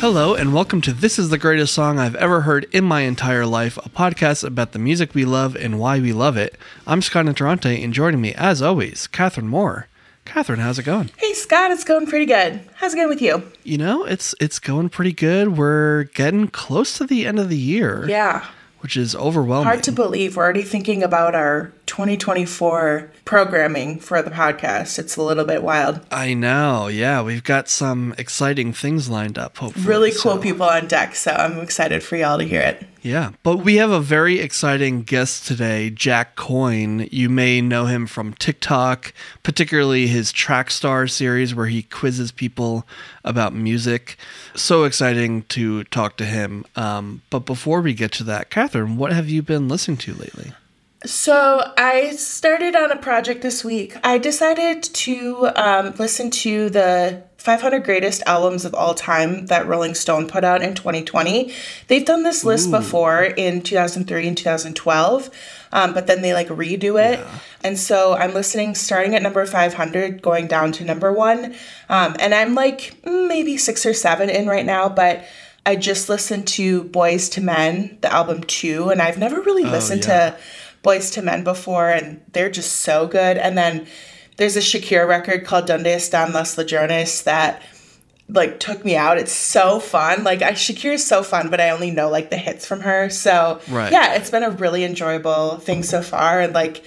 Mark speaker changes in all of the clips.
Speaker 1: Hello, and welcome to This is the Greatest Song I've Ever Heard in My Entire Life, a podcast about the music we love and why we love it. I'm Scott Interrante, and joining me, as always, Katherine Moore. Katherine, how's it going?
Speaker 2: Hey Scott, it's going pretty good. How's it going with you?
Speaker 1: You know, it's it's going pretty good. We're getting close to the end of the year.
Speaker 2: Yeah.
Speaker 1: Which is overwhelming.
Speaker 2: Hard to believe. We're already thinking about our 2024 programming for the podcast. It's a little bit wild.
Speaker 1: I know. Yeah, we've got some exciting things lined up, hopefully.
Speaker 2: Really cool
Speaker 1: so.
Speaker 2: people on deck, so I'm excited for y'all to hear it.
Speaker 1: Yeah, but we have a very exciting guest today, Jack Coyne. You may know him from TikTok, particularly his Trackstar series where he quizzes people about music. So exciting to talk to him. Um, but before we get to that, Katherine, what have you been listening to lately?
Speaker 2: So I started on a project this week. I decided to um, listen to the 500 greatest albums of all time that Rolling Stone put out in 2020. They've done this list Ooh. before in 2003 and 2012, um, but then they like redo it. Yeah. And so I'm listening starting at number 500, going down to number one. Um, and I'm like maybe six or seven in right now, but I just listened to Boyz II Men, the album two, and I've never really oh, listened yeah. to Boyz II Men before, and they're just so good. And then there's a Shakira record called Donde Están Las Ladrones that like took me out. It's so fun. Like I Shakira's so fun, but I only know like the hits from her. So right. yeah, it's been a really enjoyable thing so far. And like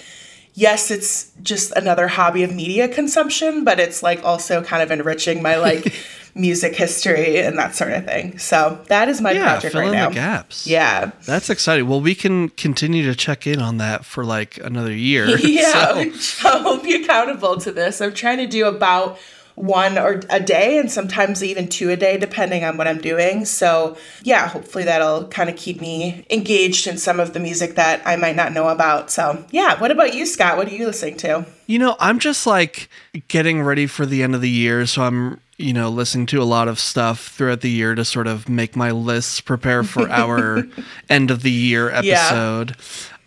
Speaker 2: yes, it's just another hobby of media consumption, but it's like also kind of enriching my like music history and that sort of thing. So that is my
Speaker 1: yeah,
Speaker 2: project
Speaker 1: fill
Speaker 2: right
Speaker 1: in
Speaker 2: now.
Speaker 1: the gaps.
Speaker 2: Yeah,
Speaker 1: that's exciting. Well, we can continue to check in on that for like another year.
Speaker 2: yeah, so. I'll be accountable to this. I'm trying to do about one or a day and sometimes even two a day depending on what I'm doing. So, yeah, hopefully that'll kind of keep me engaged in some of the music that I might not know about. So, yeah, what about you, Scott? What are you listening to?
Speaker 1: You know, I'm just like getting ready for the end of the year, so I'm you know, listening to a lot of stuff throughout the year to sort of make my lists prepare for our end of the year episode. Yeah.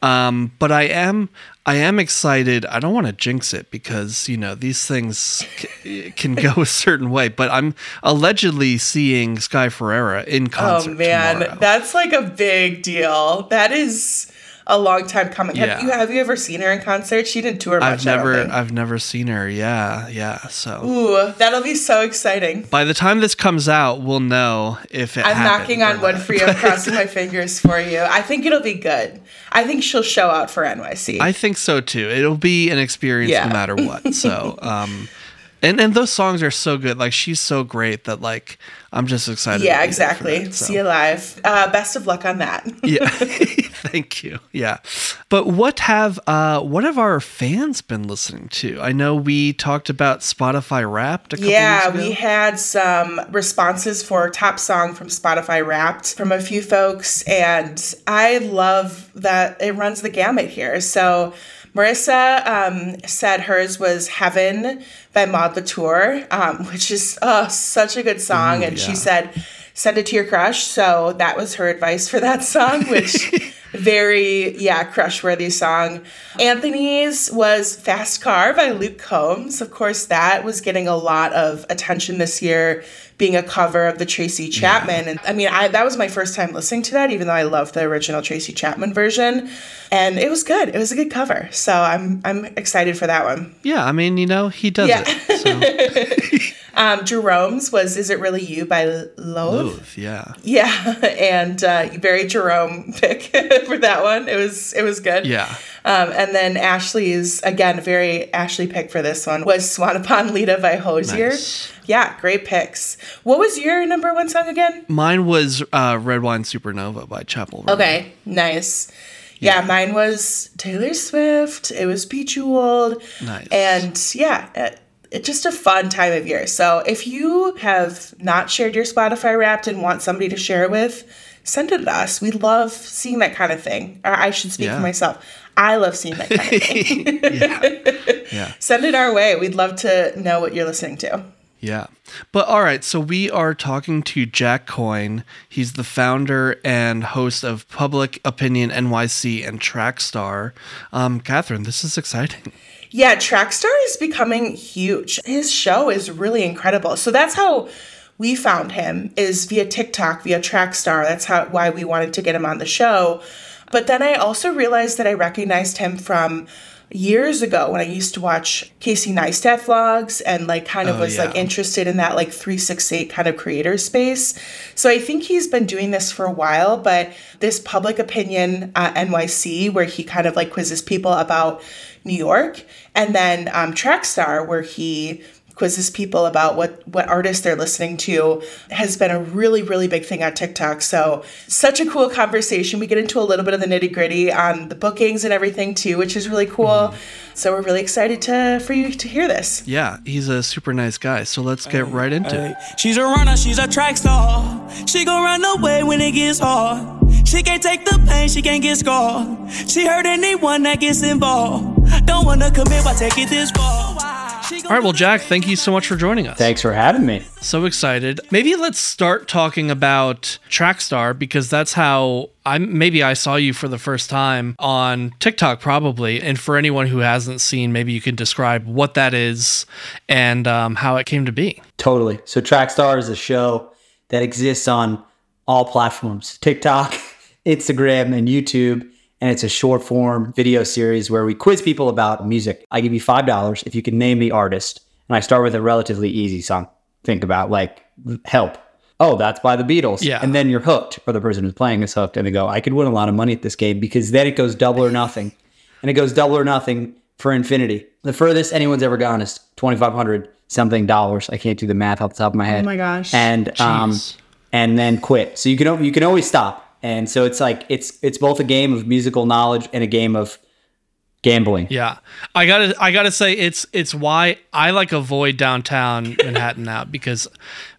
Speaker 1: Um, but I am I am excited. I don't want to jinx it because you know these things c- can go a certain way. But I'm allegedly seeing Sky Ferreira in concert. Oh man, tomorrow.
Speaker 2: that's like a big deal. That is a long time coming. Yeah. Have you have you ever seen her in concert? She didn't tour much.
Speaker 1: I've never I've never seen her. Yeah, yeah. So
Speaker 2: Ooh, that'll be so exciting.
Speaker 1: By the time this comes out, we'll know if it
Speaker 2: I'm knocking on wood for you, crossing my fingers for you. I think it'll be good. I think she'll show out for NYC.
Speaker 1: I think so too. It'll be an experience yeah. no matter what. So um and and those songs are so good. Like she's so great that like I'm just excited.
Speaker 2: Yeah, exactly. That, so. See you live. Uh, best of luck on that.
Speaker 1: yeah, thank you. Yeah, but what have uh, what have our fans been listening to? I know we talked about Spotify Wrapped. A
Speaker 2: yeah, we had some responses for top song from Spotify Wrapped from a few folks, and I love that it runs the gamut here. So Marissa um, said hers was Heaven by Maude Latour, um, which is uh, such a good song. Ooh, and yeah. she said, send it to your crush. So that was her advice for that song, which very, yeah, crush worthy song. Anthony's was Fast Car by Luke Combs. Of course, that was getting a lot of attention this year being a cover of the Tracy Chapman. Yeah. And I mean, I that was my first time listening to that, even though I love the original Tracy Chapman version. And it was good. It was a good cover. So I'm I'm excited for that one.
Speaker 1: Yeah, I mean, you know, he does yeah.
Speaker 2: it. So. um, Jerome's was "Is It Really You" by. Loathe
Speaker 1: yeah.
Speaker 2: Yeah, and uh, very Jerome pick for that one. It was it was good.
Speaker 1: Yeah.
Speaker 2: Um, and then Ashley's again very Ashley pick for this one was "Swan Upon Leda" by Hozier. Nice. Yeah, great picks. What was your number one song again?
Speaker 1: Mine was uh, Red Wine Supernova by Chappell.
Speaker 2: Okay, nice. Yeah. yeah. mine was Taylor Swift. It was Bejeweled.
Speaker 1: Nice.
Speaker 2: And yeah, it, it's just a fun time of year. So if you have not shared your Spotify Wrapped and want somebody to share it with, send it to us. We love seeing that kind of thing. Or I should speak yeah. for myself. I love seeing that kind of thing. yeah. yeah. Send it our way. We'd love to know what you're listening to.
Speaker 1: Yeah. But all right, so we are talking to Jack Coyne. He's the founder and host of Public Opinion NYC and Trackstar. Um, Katherine, this is exciting.
Speaker 2: Yeah, Trackstar is becoming huge. His show is really incredible. So that's how we found him is via TikTok, via Trackstar. That's how why we wanted to get him on the show. But then I also realized that I recognized him from years ago when I used to watch Casey Neistat vlogs and like kind of oh, was yeah. like interested in that like 368 kind of creator space. So I think he's been doing this for a while, but this public opinion uh, NYC where he kind of like quizzes people about New York and then um, Trackstar where he quizzes people about what what artists they're listening to has been a really really big thing on TikTok. So such a cool conversation. We get into a little bit of the nitty gritty on the bookings and everything too, which is really cool. Mm-hmm. So we're really excited to for you to hear this.
Speaker 1: Yeah, he's a super nice guy. So let's get right into it.
Speaker 3: She's a runner, she's a track star. She gon' run away when it gets hard. She can't take the pain, she can't get scarred. She hurt anyone that gets involved. Don't wanna commit, why take it this far?
Speaker 1: All right, well, Jack, thank you so much for joining us.
Speaker 4: Thanks for having me.
Speaker 1: So excited. Maybe let's start talking about Trackstar because that's how I maybe I saw you for the first time on TikTok, probably. And for anyone who hasn't seen, maybe you can describe what that is and um, how it came to be.
Speaker 4: Totally. So Trackstar is a show that exists on all platforms: TikTok, Instagram, and YouTube and it's a short form video series where we quiz people about music. I give you $5 if you can name the artist, and I start with a relatively easy song. Think about like Help. Oh, that's by the Beatles.
Speaker 1: Yeah.
Speaker 4: And then you're hooked, or the person who's playing is hooked, and they go, I could win a lot of money at this game because then it goes double or nothing. And it goes double or nothing for infinity. The furthest anyone's ever gone is 2,500 something dollars. I can't do the math off the top of my head.
Speaker 2: Oh my gosh.
Speaker 4: And, um, and then quit. So you can, you can always stop and so it's like it's it's both a game of musical knowledge and a game of gambling.
Speaker 1: Yeah, I gotta I gotta say it's it's why I like avoid downtown Manhattan now because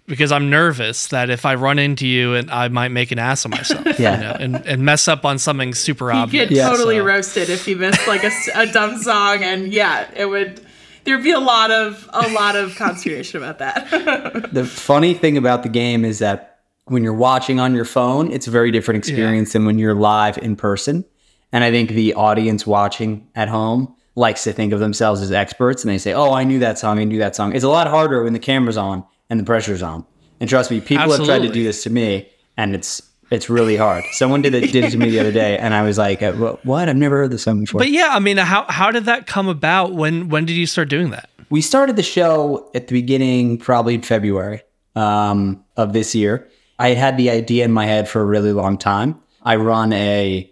Speaker 1: because I'm nervous that if I run into you and I might make an ass of myself, yeah, you know, and, and mess up on something super
Speaker 2: you
Speaker 1: obvious.
Speaker 2: You get totally so. roasted if you miss like a, a dumb song, and yeah, it would there'd be a lot of a lot of consternation about that.
Speaker 4: the funny thing about the game is that when you're watching on your phone, it's a very different experience yeah. than when you're live in person. And I think the audience watching at home likes to think of themselves as experts and they say, Oh, I knew that song, I knew that song. It's a lot harder when the camera's on and the pressure's on. And trust me, people Absolutely. have tried to do this to me and it's it's really hard. Someone did it did it to me the other day, and I was like, uh, "What? I've never heard this song before."
Speaker 1: But yeah, I mean, how how did that come about? When when did you start doing that?
Speaker 4: We started the show at the beginning, probably in February um, of this year, I had the idea in my head for a really long time. I run a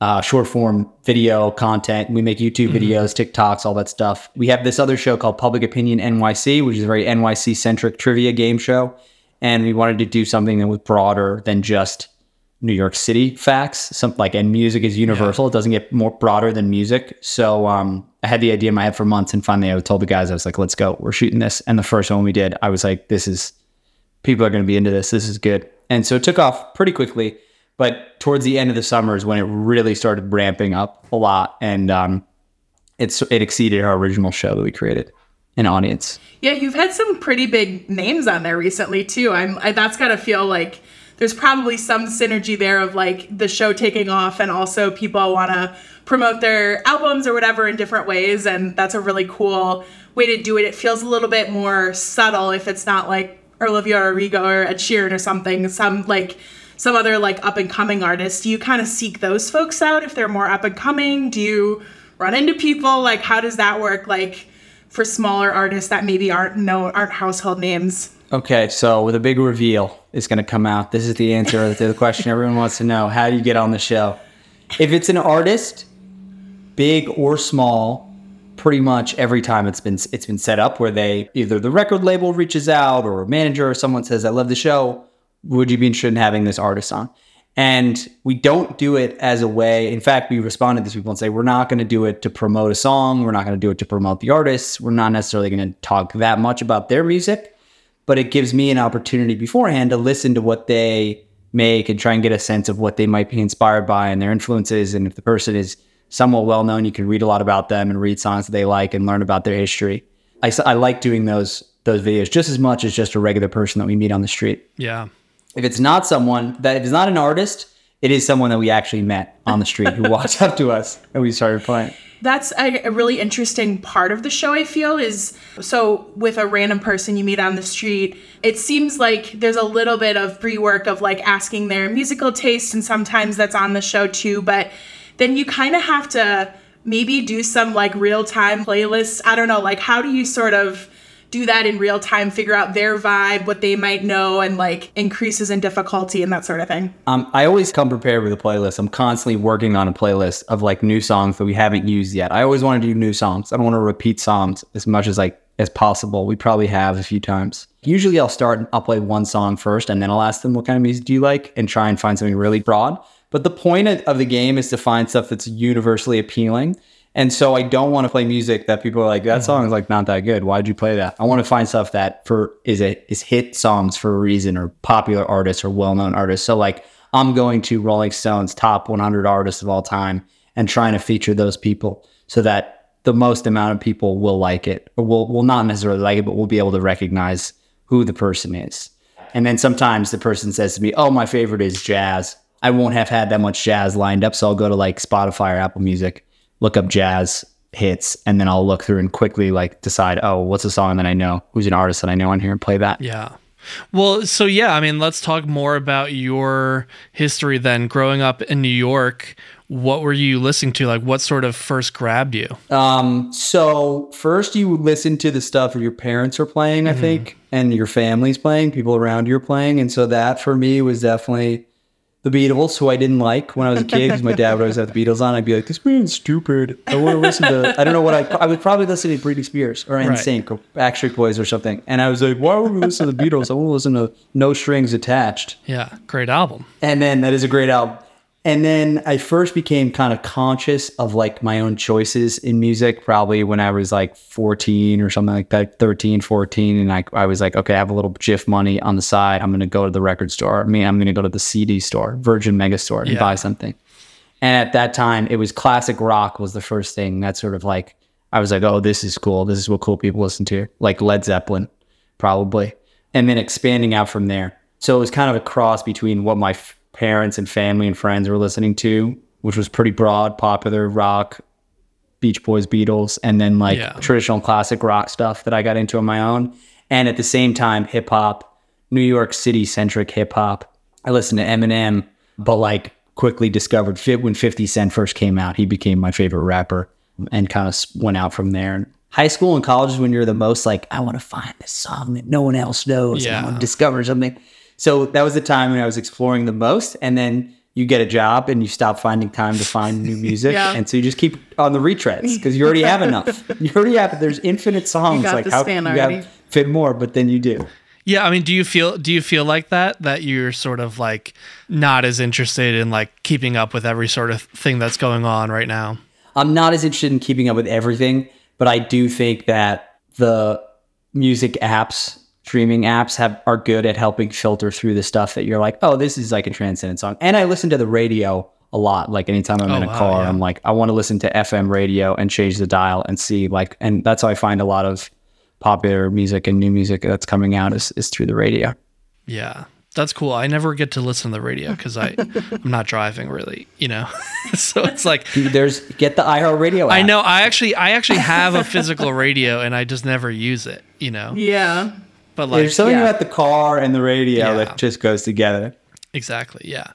Speaker 4: uh, short form video content. We make YouTube mm-hmm. videos, TikToks, all that stuff. We have this other show called Public Opinion NYC, which is a very NYC centric trivia game show. And we wanted to do something that was broader than just New York City facts. Something like, and music is universal. Yeah. It doesn't get more broader than music. So um, I had the idea in my head for months. And finally, I told the guys, I was like, let's go. We're shooting this. And the first one we did, I was like, this is people are going to be into this. This is good. And so it took off pretty quickly. But towards the end of the summer is when it really started ramping up a lot. And um, it's, it exceeded our original show that we created an audience.
Speaker 2: Yeah, you've had some pretty big names on there recently too. I'm I, that's got to feel like there's probably some synergy there of like the show taking off and also people want to promote their albums or whatever in different ways and that's a really cool way to do it. It feels a little bit more subtle if it's not like or Olivia Rodrigo or Ed Sheeran or something, some like some other like up and coming artists. Do you kind of seek those folks out if they're more up and coming? Do you run into people? Like how does that work? Like for smaller artists that maybe aren't no aren't household names.
Speaker 4: Okay, so with a big reveal is going to come out. This is the answer to the question everyone wants to know. How do you get on the show? If it's an artist, big or small, pretty much every time it's been it's been set up where they either the record label reaches out or a manager or someone says, "I love the show. Would you be interested in having this artist on?" And we don't do it as a way. In fact, we respond to these people and say, "We're not going to do it to promote a song. We're not going to do it to promote the artists. We're not necessarily going to talk that much about their music." But it gives me an opportunity beforehand to listen to what they make and try and get a sense of what they might be inspired by and their influences. And if the person is somewhat well known. You can read a lot about them and read songs that they like and learn about their history. I, I like doing those those videos just as much as just a regular person that we meet on the street.
Speaker 1: Yeah.
Speaker 4: If it's not someone that if it's not an artist, it is someone that we actually met on the street who walked up to us and we started playing.
Speaker 2: That's a, a, really interesting part of the show, I feel, is so with a random person you meet on the street, it seems like there's a little bit of pre work of like asking their musical taste, and sometimes that's on the show too, but then you kind of have to maybe do some like real time playlists. I don't know, like how do you sort of do that in real time, figure out their vibe, what they might know, and like increases in difficulty and that sort of thing?
Speaker 4: Um, I always come prepared with a playlist. I'm constantly working on a playlist of like new songs that we haven't used yet. I always want to do new songs. I don't want to repeat songs as much as like as possible. We probably have a few times. Usually I'll start and I'll play one song first and then I'll ask them what kind of music do you like and try and find something really broad. But the point of the game is to find stuff that's universally appealing. And so I don't want to play music that people are like, that mm-hmm. song is like not that good. Why'd you play that? I want to find stuff that for is a is hit songs for a reason or popular artists or well known artists. So like I'm going to Rolling Stone's top 100 artists of all time and trying to feature those people so that the most amount of people will like it or will will not necessarily like it, but will be able to recognize who the person is. And then sometimes the person says to me, "Oh, my favorite is jazz." I won't have had that much jazz lined up, so I'll go to like Spotify or Apple Music look up jazz hits and then I'll look through and quickly like decide, oh, what's a song that I know? Who's an artist that I know on here and play that?
Speaker 1: Yeah. Well, so yeah, I mean, let's talk more about your history then. Growing up in New York, what were you listening to? Like, what sort of first grabbed you?
Speaker 4: Um, so first you listen to the stuff your parents are playing, I mm-hmm. think, and your family's playing, people around you are playing, and so that for me was definitely the Beatles, who I didn't like when I was a kid because my dad would always have the Beatles on. I'd be like, this band's stupid. I want to listen to, I don't know what I, I would probably listen to Britney Spears or NSYNC right. or Backstreet Boys or something. And I was like, why would we listen to the Beatles? I want to listen to No Strings Attached.
Speaker 1: Yeah, great album.
Speaker 4: And then that is a great album. And then I first became kind of conscious of like my own choices in music, probably when I was like 14 or something like that, 13, 14. And I, I was like, okay, I have a little GIF money on the side. I'm going to go to the record store. I mean, I'm going to go to the CD store, Virgin Megastore, and yeah. buy something. And at that time, it was classic rock was the first thing that sort of like, I was like, oh, this is cool. This is what cool people listen to, like Led Zeppelin, probably. And then expanding out from there. So it was kind of a cross between what my parents and family and friends were listening to, which was pretty broad, popular rock, Beach Boys, Beatles, and then like yeah. traditional classic rock stuff that I got into on my own. And at the same time, hip hop, New York City centric hip hop. I listened to Eminem, but like quickly discovered when 50 Cent first came out. He became my favorite rapper and kind of went out from there. High school and college is when you're the most like, I want to find this song that no one else knows. Yeah. I want to discover something. So that was the time when I was exploring the most. And then you get a job and you stop finding time to find new music. yeah. And so you just keep on the retreads because you already have enough. You already have, there's infinite songs. like how you have fit more, but then you do.
Speaker 1: Yeah, I mean, do you feel do you feel like that that you're sort of like not as interested in like keeping up with every sort of thing that's going on right now?
Speaker 4: I'm not as interested in keeping up with everything, but I do think that the music apps streaming apps have are good at helping filter through the stuff that you're like, oh, this is like a transcendent song. And I listen to the radio a lot. Like anytime I'm oh, in a wow, car, yeah. I'm like, I want to listen to FM radio and change the dial and see like, and that's how I find a lot of popular music and new music that's coming out is, is through the radio.
Speaker 1: Yeah. That's cool. I never get to listen to the radio because I I'm not driving really, you know. so it's like
Speaker 4: Dude, there's get the iHeart Radio.
Speaker 1: I know. I actually I actually have a physical radio and I just never use it. You know.
Speaker 2: Yeah.
Speaker 4: But like, there's something yeah. about the car and the radio yeah. that just goes together.
Speaker 1: Exactly. Yeah.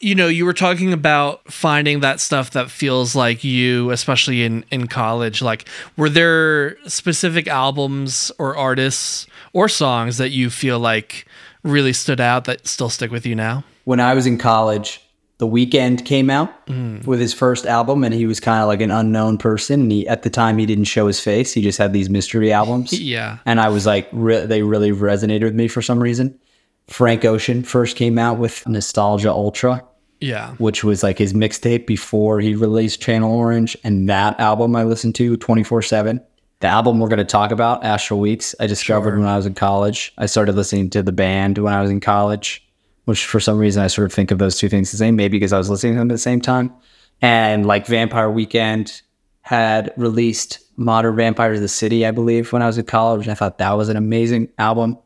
Speaker 1: You know, you were talking about finding that stuff that feels like you, especially in in college. Like, were there specific albums or artists or songs that you feel like really stood out that still stick with you now?
Speaker 4: When I was in college, the Weeknd came out mm. with his first album, and he was kind of like an unknown person. And he, at the time, he didn't show his face; he just had these mystery albums.
Speaker 1: yeah,
Speaker 4: and I was like, re- they really resonated with me for some reason. Frank Ocean first came out with Nostalgia Ultra.
Speaker 1: Yeah,
Speaker 4: which was like his mixtape before he released Channel Orange, and that album I listened to twenty four seven. The album we're going to talk about, Astral Weeks, I discovered sure. when I was in college. I started listening to the band when I was in college which for some reason I sort of think of those two things the same, maybe because I was listening to them at the same time. And like Vampire Weekend had released Modern Vampires of the City, I believe, when I was in college. I thought that was an amazing album.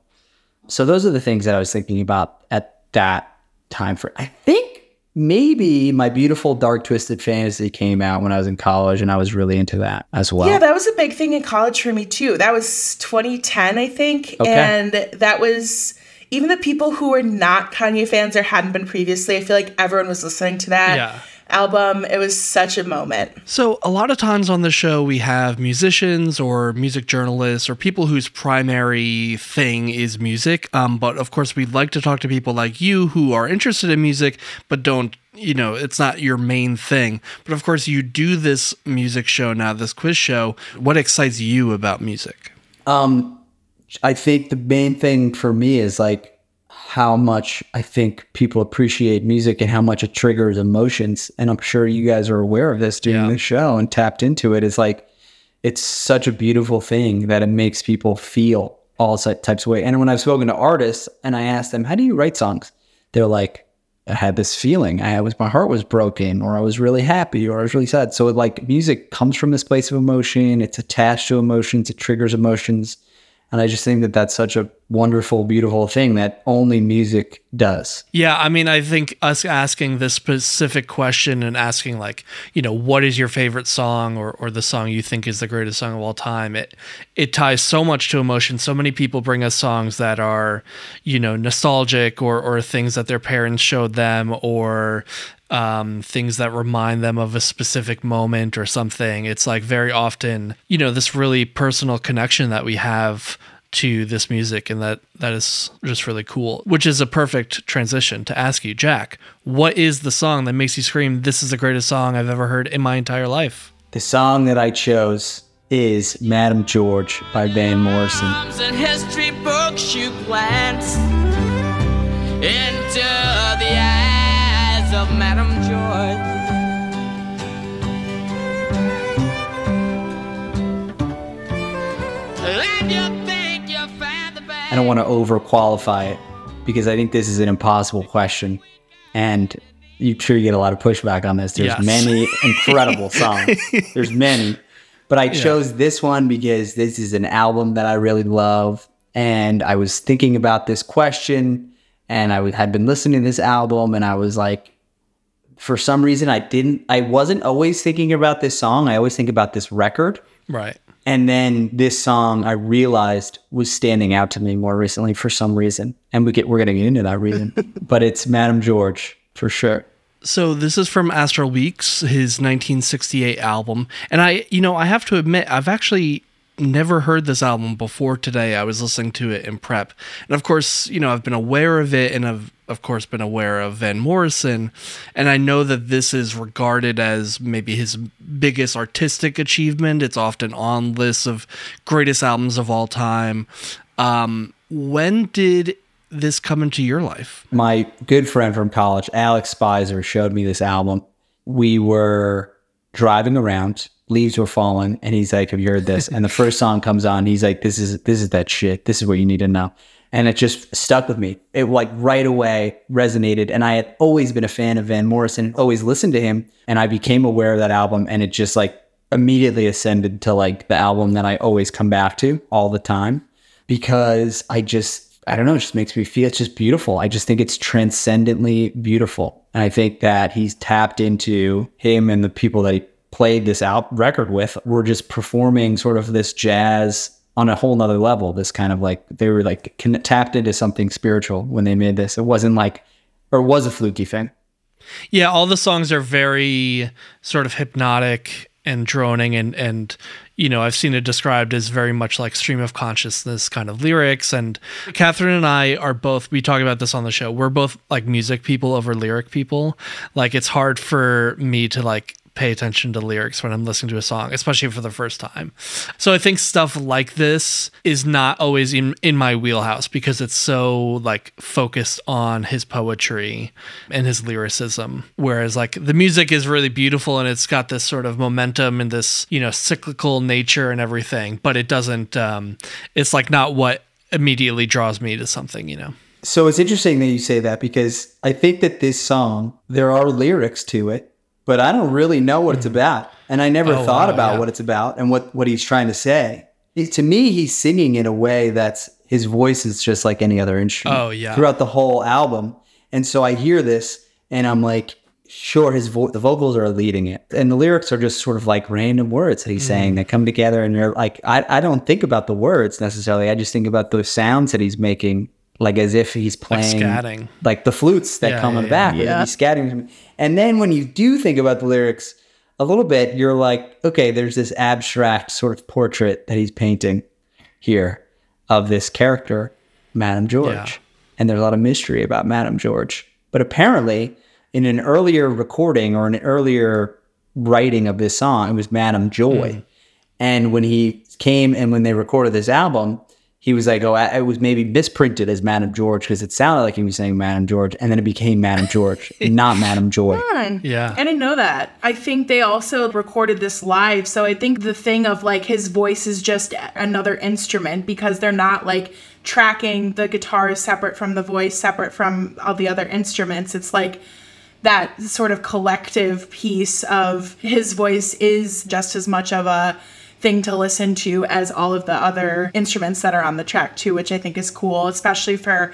Speaker 4: So those are the things that I was thinking about at that time for I think maybe my beautiful dark twisted fantasy came out when I was in college and I was really into that as well.
Speaker 2: Yeah, that was a big thing in college for me too. That was 2010, I think. Okay. And that was even the people who were not Kanye fans or hadn't been previously, I feel like everyone was listening to that. Yeah album. It was such a moment.
Speaker 1: So, a lot of times on the show, we have musicians or music journalists or people whose primary thing is music. Um, but of course, we'd like to talk to people like you who are interested in music but don't you know it's not your main thing but of course you do this music show now this quiz show what excites you about music
Speaker 4: um i think the main thing for me is like how much I think people appreciate music and how much it triggers emotions. And I'm sure you guys are aware of this during yeah. the show and tapped into it. It's like, it's such a beautiful thing that it makes people feel all types of way. And when I've spoken to artists and I ask them, how do you write songs? They're like, I had this feeling. I was my heart was broken, or I was really happy, or I was really sad. So like music comes from this place of emotion. It's attached to emotions. It triggers emotions. And I just think that that's such a wonderful, beautiful thing that only music does.
Speaker 1: Yeah. I mean, I think us asking this specific question and asking, like, you know, what is your favorite song or, or the song you think is the greatest song of all time? It, it ties so much to emotion. So many people bring us songs that are, you know, nostalgic or, or things that their parents showed them or um, things that remind them of a specific moment or something. It's like very often, you know, this really personal connection that we have to this music and that that is just really cool which is a perfect transition to ask you jack what is the song that makes you scream this is the greatest song i've ever heard in my entire life
Speaker 4: the song that i chose is madam george by van morrison history books you glance into the of Madame George. I don't want to overqualify it because I think this is an impossible question. And you sure you get a lot of pushback on this. There's yes. many incredible songs. There's many. But I chose yeah. this one because this is an album that I really love. And I was thinking about this question and I had been listening to this album and I was like, for some reason I didn't I wasn't always thinking about this song. I always think about this record.
Speaker 1: Right.
Speaker 4: And then this song I realized was standing out to me more recently for some reason. And we get we're getting into that reason. but it's Madam George for sure.
Speaker 1: So this is from Astral Weeks, his 1968 album. And I, you know, I have to admit I've actually never heard this album before today. I was listening to it in prep. And of course, you know, I've been aware of it and I've of course been aware of Van Morrison and I know that this is regarded as maybe his biggest artistic achievement. It's often on lists of greatest albums of all time. Um, when did this come into your life?
Speaker 4: My good friend from college, Alex Spicer, showed me this album. We were driving around leaves were falling and he's like have you heard this and the first song comes on he's like this is this is that shit this is what you need to know and it just stuck with me it like right away resonated and i had always been a fan of van morrison always listened to him and i became aware of that album and it just like immediately ascended to like the album that i always come back to all the time because i just I don't know, it just makes me feel it's just beautiful. I just think it's transcendently beautiful. And I think that he's tapped into him and the people that he played this out record with were just performing sort of this jazz on a whole nother level. This kind of like they were like tapped into something spiritual when they made this. It wasn't like, or was a fluky thing.
Speaker 1: Yeah, all the songs are very sort of hypnotic and droning and and you know, I've seen it described as very much like stream of consciousness kind of lyrics. And Katherine and I are both, we talk about this on the show. We're both like music people over lyric people. Like it's hard for me to like pay attention to lyrics when I'm listening to a song, especially for the first time. So I think stuff like this is not always in in my wheelhouse because it's so like focused on his poetry and his lyricism whereas like the music is really beautiful and it's got this sort of momentum and this, you know, cyclical nature and everything, but it doesn't um it's like not what immediately draws me to something, you know.
Speaker 4: So it's interesting that you say that because I think that this song, there are lyrics to it but I don't really know what it's hmm. about. And I never oh, thought wow, about yeah. what it's about and what, what he's trying to say. to me, he's singing in a way that's his voice is just like any other instrument.
Speaker 1: Oh, yeah.
Speaker 4: Throughout the whole album. And so I hear this and I'm like, sure his vo- the vocals are leading it and the lyrics are just sort of like random words that he's
Speaker 1: Mm.
Speaker 4: saying that come together and you're like I, I don't think about the words necessarily i just think about the sounds that he's making like as if he's playing
Speaker 1: scatting.
Speaker 4: like the flutes that
Speaker 1: Yeah,
Speaker 4: come in the back
Speaker 2: yeah.
Speaker 4: he's scatting and then when you do think about the lyrics a little bit you're like okay there's this abstract sort of portrait that he's painting here of this character madame george
Speaker 1: Yeah.
Speaker 4: and there's a lot of mystery about madame george but apparently in an earlier recording or an earlier writing of this song it was madame joy
Speaker 1: Hmm.
Speaker 4: and when he came and when they recorded this album, he was like, "Oh, I- it was maybe misprinted as Madame George because it sounded like he was saying Madame George, and then it became Madame George, not Madame Joy."
Speaker 1: Yeah.
Speaker 2: I didn't know that. I think they also recorded this live. So I think the thing of like his voice is just another instrument because they're not like tracking the guitar is separate from the voice, separate from all the other instruments. It's like that sort of collective piece of his voice is just as much of a thing to listen to as all of the other instruments that are on the track too which i think is cool especially for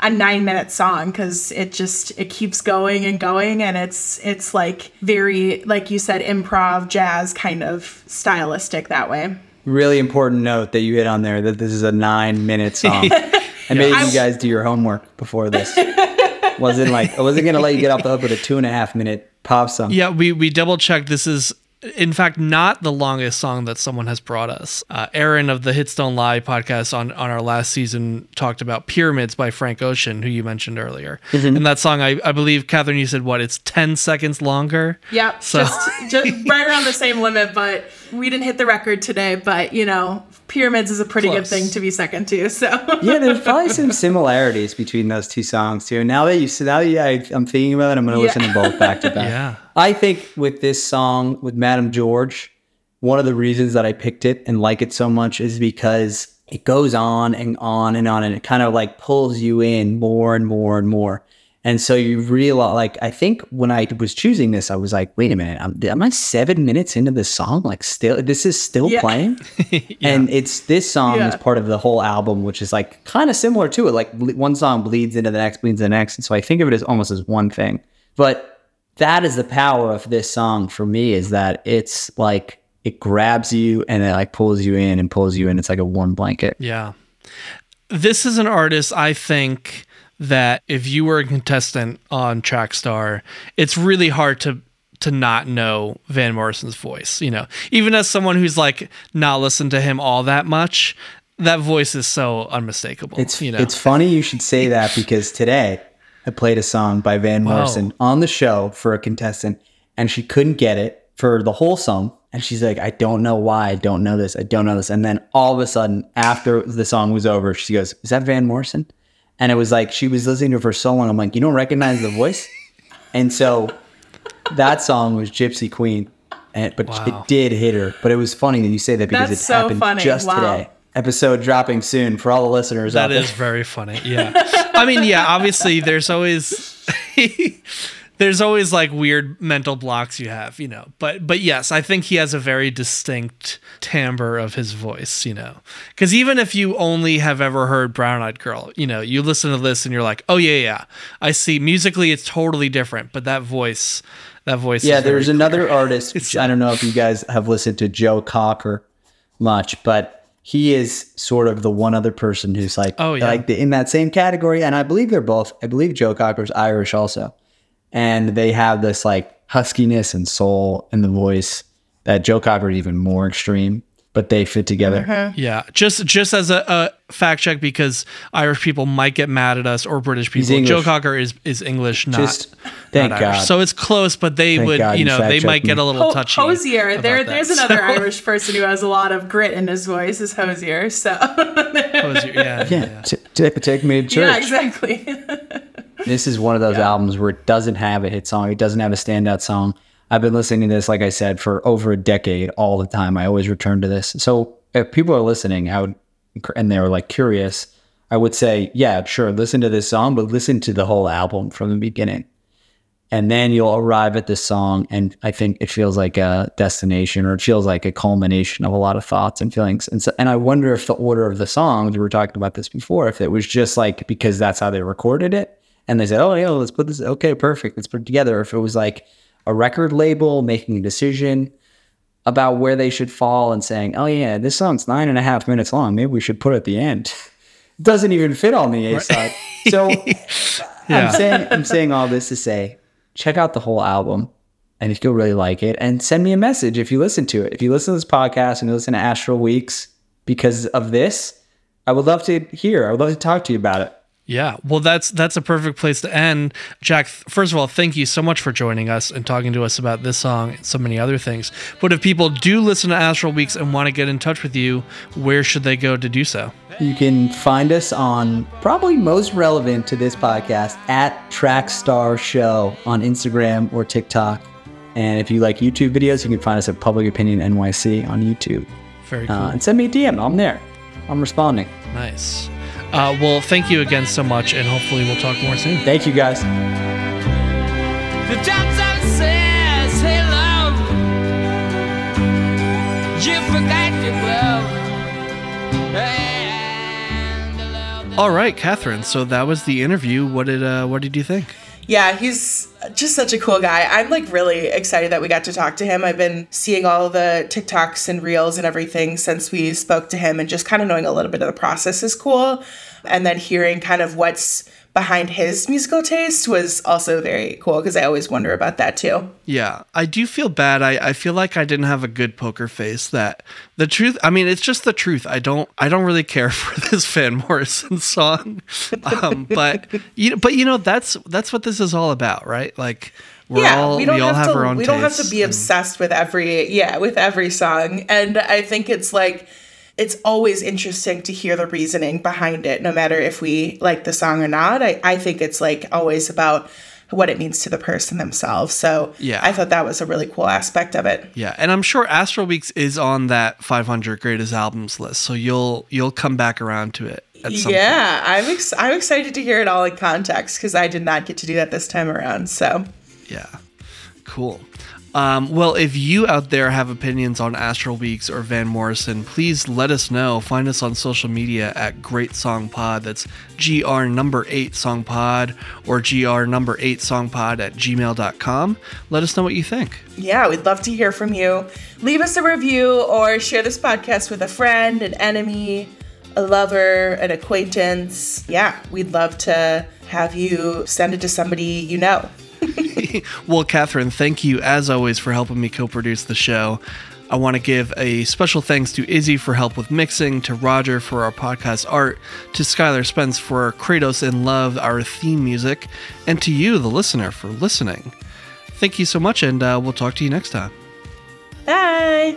Speaker 2: a nine minute song because it just it keeps going and going and it's it's like very like you said improv jazz kind of stylistic that way
Speaker 4: Really important note that you hit on there that this is a nine-minute song, and maybe you guys do your homework before this. wasn't like I wasn't gonna let you get off the hook with a two and a half minute pop song.
Speaker 1: Yeah, we we double checked. This is in fact not the longest song that someone has brought us. Uh, Aaron of the Hits Don't Lie podcast on on our last season talked about Pyramids by Frank Ocean, who you mentioned earlier. And that song, I, I believe, Katherine, you said what? It's ten seconds longer.
Speaker 2: Yep,
Speaker 1: So-
Speaker 2: just, just right around the same limit, but we didn't hit the record today. But you know, pyramids is a pretty
Speaker 1: Close.
Speaker 2: good thing to be second to. So
Speaker 4: yeah, there's probably some similarities between those two songs too. Now that you so now that I, I'm thinking about it, I'm going to
Speaker 2: Yeah.
Speaker 4: listen to both back to back.
Speaker 1: Yeah.
Speaker 4: I think with this song with Madame George, one of the reasons that I picked it and like it so much is because it goes on and on and on, and it kind of like pulls you in more and more and more. And so you realize, like, I think when I was choosing this, I was like, wait a minute, I'm, am I seven minutes into this song? Like, still, this is still
Speaker 2: Yeah.
Speaker 4: playing? And it's this song is part of the whole album, which is like kind of similar to it. Like, one song bleeds into the next, bleeds into the next. And so I think of it as almost as one thing. But that is the power of this song for me is that it's like, it grabs you and it like pulls you in and pulls you in. It's like a warm blanket.
Speaker 1: Yeah. This is an artist I think that if you were a contestant on Trackstar, it's really hard to to not know Van Morrison's voice, you know. Even as someone who's like not listened to him all that much, that voice is so unmistakable.
Speaker 4: It's
Speaker 1: you know.
Speaker 4: it's funny you should say that because today I played a song by Van Morrison on the show for a contestant and she couldn't get it for the whole song. And she's like, I don't know why I don't know this. I don't know this. And then all of a sudden, after the song was over, she goes, Is that Van Morrison? And it was like she was listening to it for so long. I'm like, You don't recognize the voice? and so that song was Gypsy Queen. And but
Speaker 1: Wow.
Speaker 4: it did hit her. But it was funny that you say that because
Speaker 2: That's
Speaker 4: it
Speaker 2: so
Speaker 4: happened
Speaker 2: funny.
Speaker 4: just
Speaker 2: Wow.
Speaker 4: today. Episode dropping soon for all the listeners out
Speaker 1: That
Speaker 4: there.
Speaker 1: is very funny. Yeah. I mean, yeah, obviously there's always there's always like weird mental blocks you have, you know. But but yes, I think he has a very distinct timbre of his voice, you know. Cuz even if you only have ever heard Brown Eyed Girl, you know, you listen to this and you're like, "Oh yeah, yeah. I see musically it's totally different, but that voice that voice
Speaker 4: Yeah, there's another artist.
Speaker 1: It's-
Speaker 4: I don't know if you guys have listened to Joe Cocker much, but he is sort of the one other person who's like,
Speaker 1: Oh, yeah.
Speaker 4: like the, in that same category. And I believe they're both. I believe Joe Cocker's Irish also, and they have this like huskiness and soul in the voice that Joe Cocker is even more extreme, but they fit together. Mm-hmm.
Speaker 1: Yeah, just just as a, a fact check because Irish people might get mad at us or British people. Joe Cocker is is English, not
Speaker 4: Just thank
Speaker 1: not Irish. So it's close, but they
Speaker 4: Thank
Speaker 1: would,
Speaker 4: God
Speaker 1: you
Speaker 4: you
Speaker 1: know, they
Speaker 4: fact-checked
Speaker 1: might get a little
Speaker 2: Ho-
Speaker 1: touchy.
Speaker 2: Hozier.
Speaker 1: about
Speaker 2: There,
Speaker 1: that.
Speaker 2: there's another
Speaker 1: So-
Speaker 2: Irish person who has a lot of grit in his voice. Is Hozier. So
Speaker 1: Hozier, yeah, yeah.
Speaker 4: Yeah, t- take, take me to church.
Speaker 2: yeah, exactly.
Speaker 4: This is one of those albums where it doesn't have a hit song. It doesn't have a standout song. I've been listening to this, like I said, for over a decade, all the time. I always return to this. So if people are listening, I would, and they were like curious, I would say, yeah, sure, listen to this song, but listen to the whole album from the beginning. And then you'll arrive at this song, and I think it feels like a destination, or it feels like a culmination of a lot of thoughts and feelings. And so, and I wonder if the order of the songs, we were talking about this before, if it was just like because that's how they recorded it, and they said, "Oh, yeah, let's put this. Okay, perfect. Let's put it together." If it was like a record label making a decision about where they should fall and saying, "Oh yeah, this song's nine and a half minutes long. Maybe we should put it at the end." Doesn't even fit on the A side. So
Speaker 1: Yeah.
Speaker 4: I'm saying I'm saying all this to say, check out the whole album, and if you'll really like it, and send me a message if you listen to it. If you listen to this podcast and you listen to Astral Weeks because of this, I would love to hear. I would love to talk to you about it.
Speaker 1: Yeah, well, that's that's a perfect place to end. Jack, first of all, thank you so much for joining us and talking to us about this song and so many other things. But if people do listen to Astral Weeks and want to get in touch with you, where should they go to do so?
Speaker 4: You can find us on probably most relevant to this podcast at Trackstar Show on Instagram or TikTok. And if you like YouTube videos, you can find us at Public Opinion NYC on YouTube.
Speaker 1: Very cool.
Speaker 4: Uh, and send me a DM. I'm there. I'm responding.
Speaker 1: nice. Uh, well, thank you again so much, and hopefully we'll talk more soon.
Speaker 4: Thank you guys.
Speaker 3: The Johnson says, hey love, you forgot your glove. And the love that
Speaker 1: All right, Katherine. So that was the interview. What did uh, what did you think?
Speaker 2: Yeah, he's just such a cool guy. I'm like really excited that we got to talk to him. I've been seeing all the TikToks and reels and everything since we spoke to him, and just kind of knowing a little bit of the process is cool. And then hearing kind of what's behind his musical taste was also very cool because I always wonder about that too.
Speaker 1: Yeah, I do feel bad. I, I feel like I didn't have a good poker face. That the truth. I mean, it's just the truth. I don't. I don't really care for this Van Morrison song. Um, but you know, but you know, that's that's what this is all about, right? Like we're all we, all have,
Speaker 2: to
Speaker 1: our own.
Speaker 2: we don't have to be
Speaker 1: and-
Speaker 2: obsessed with every yeah with every song and i think it's like it's always interesting to hear the reasoning behind it no matter if we like the song or not i, I think it's like always about what it means to the person themselves so
Speaker 1: Yeah.
Speaker 2: i thought that was a really cool aspect of it
Speaker 1: Yeah, and I'm sure Astral Weeks is on that 500 greatest albums list, so you'll you'll come back around to it at some point.
Speaker 2: yeah i'm ex- i'm excited to hear it all in context because i did not get to do that this time around so
Speaker 1: Yeah. Cool. Um, well, if you out there have opinions on Astral Weeks or Van Morrison, please let us know. Find us on social media at Great Song Pod. That's GR number 8 Song Pod or GR number 8 Song Pod at gmail.com. Let us know what you think.
Speaker 2: Yeah, we'd love to hear from you. Leave us a review or share this podcast with a friend, an enemy, a lover, an acquaintance. Yeah, we'd love to have you send it to somebody you know.
Speaker 1: Well, Katherine, thank you as always for helping me co produce the show. I want to give a special thanks to Izzy for help with mixing, to Roger for our podcast art, to Skylar Spence for Kratos in Love, our theme music, and to you, the listener, for listening. Thank you so much, and uh, we'll talk to you next time.
Speaker 2: Bye.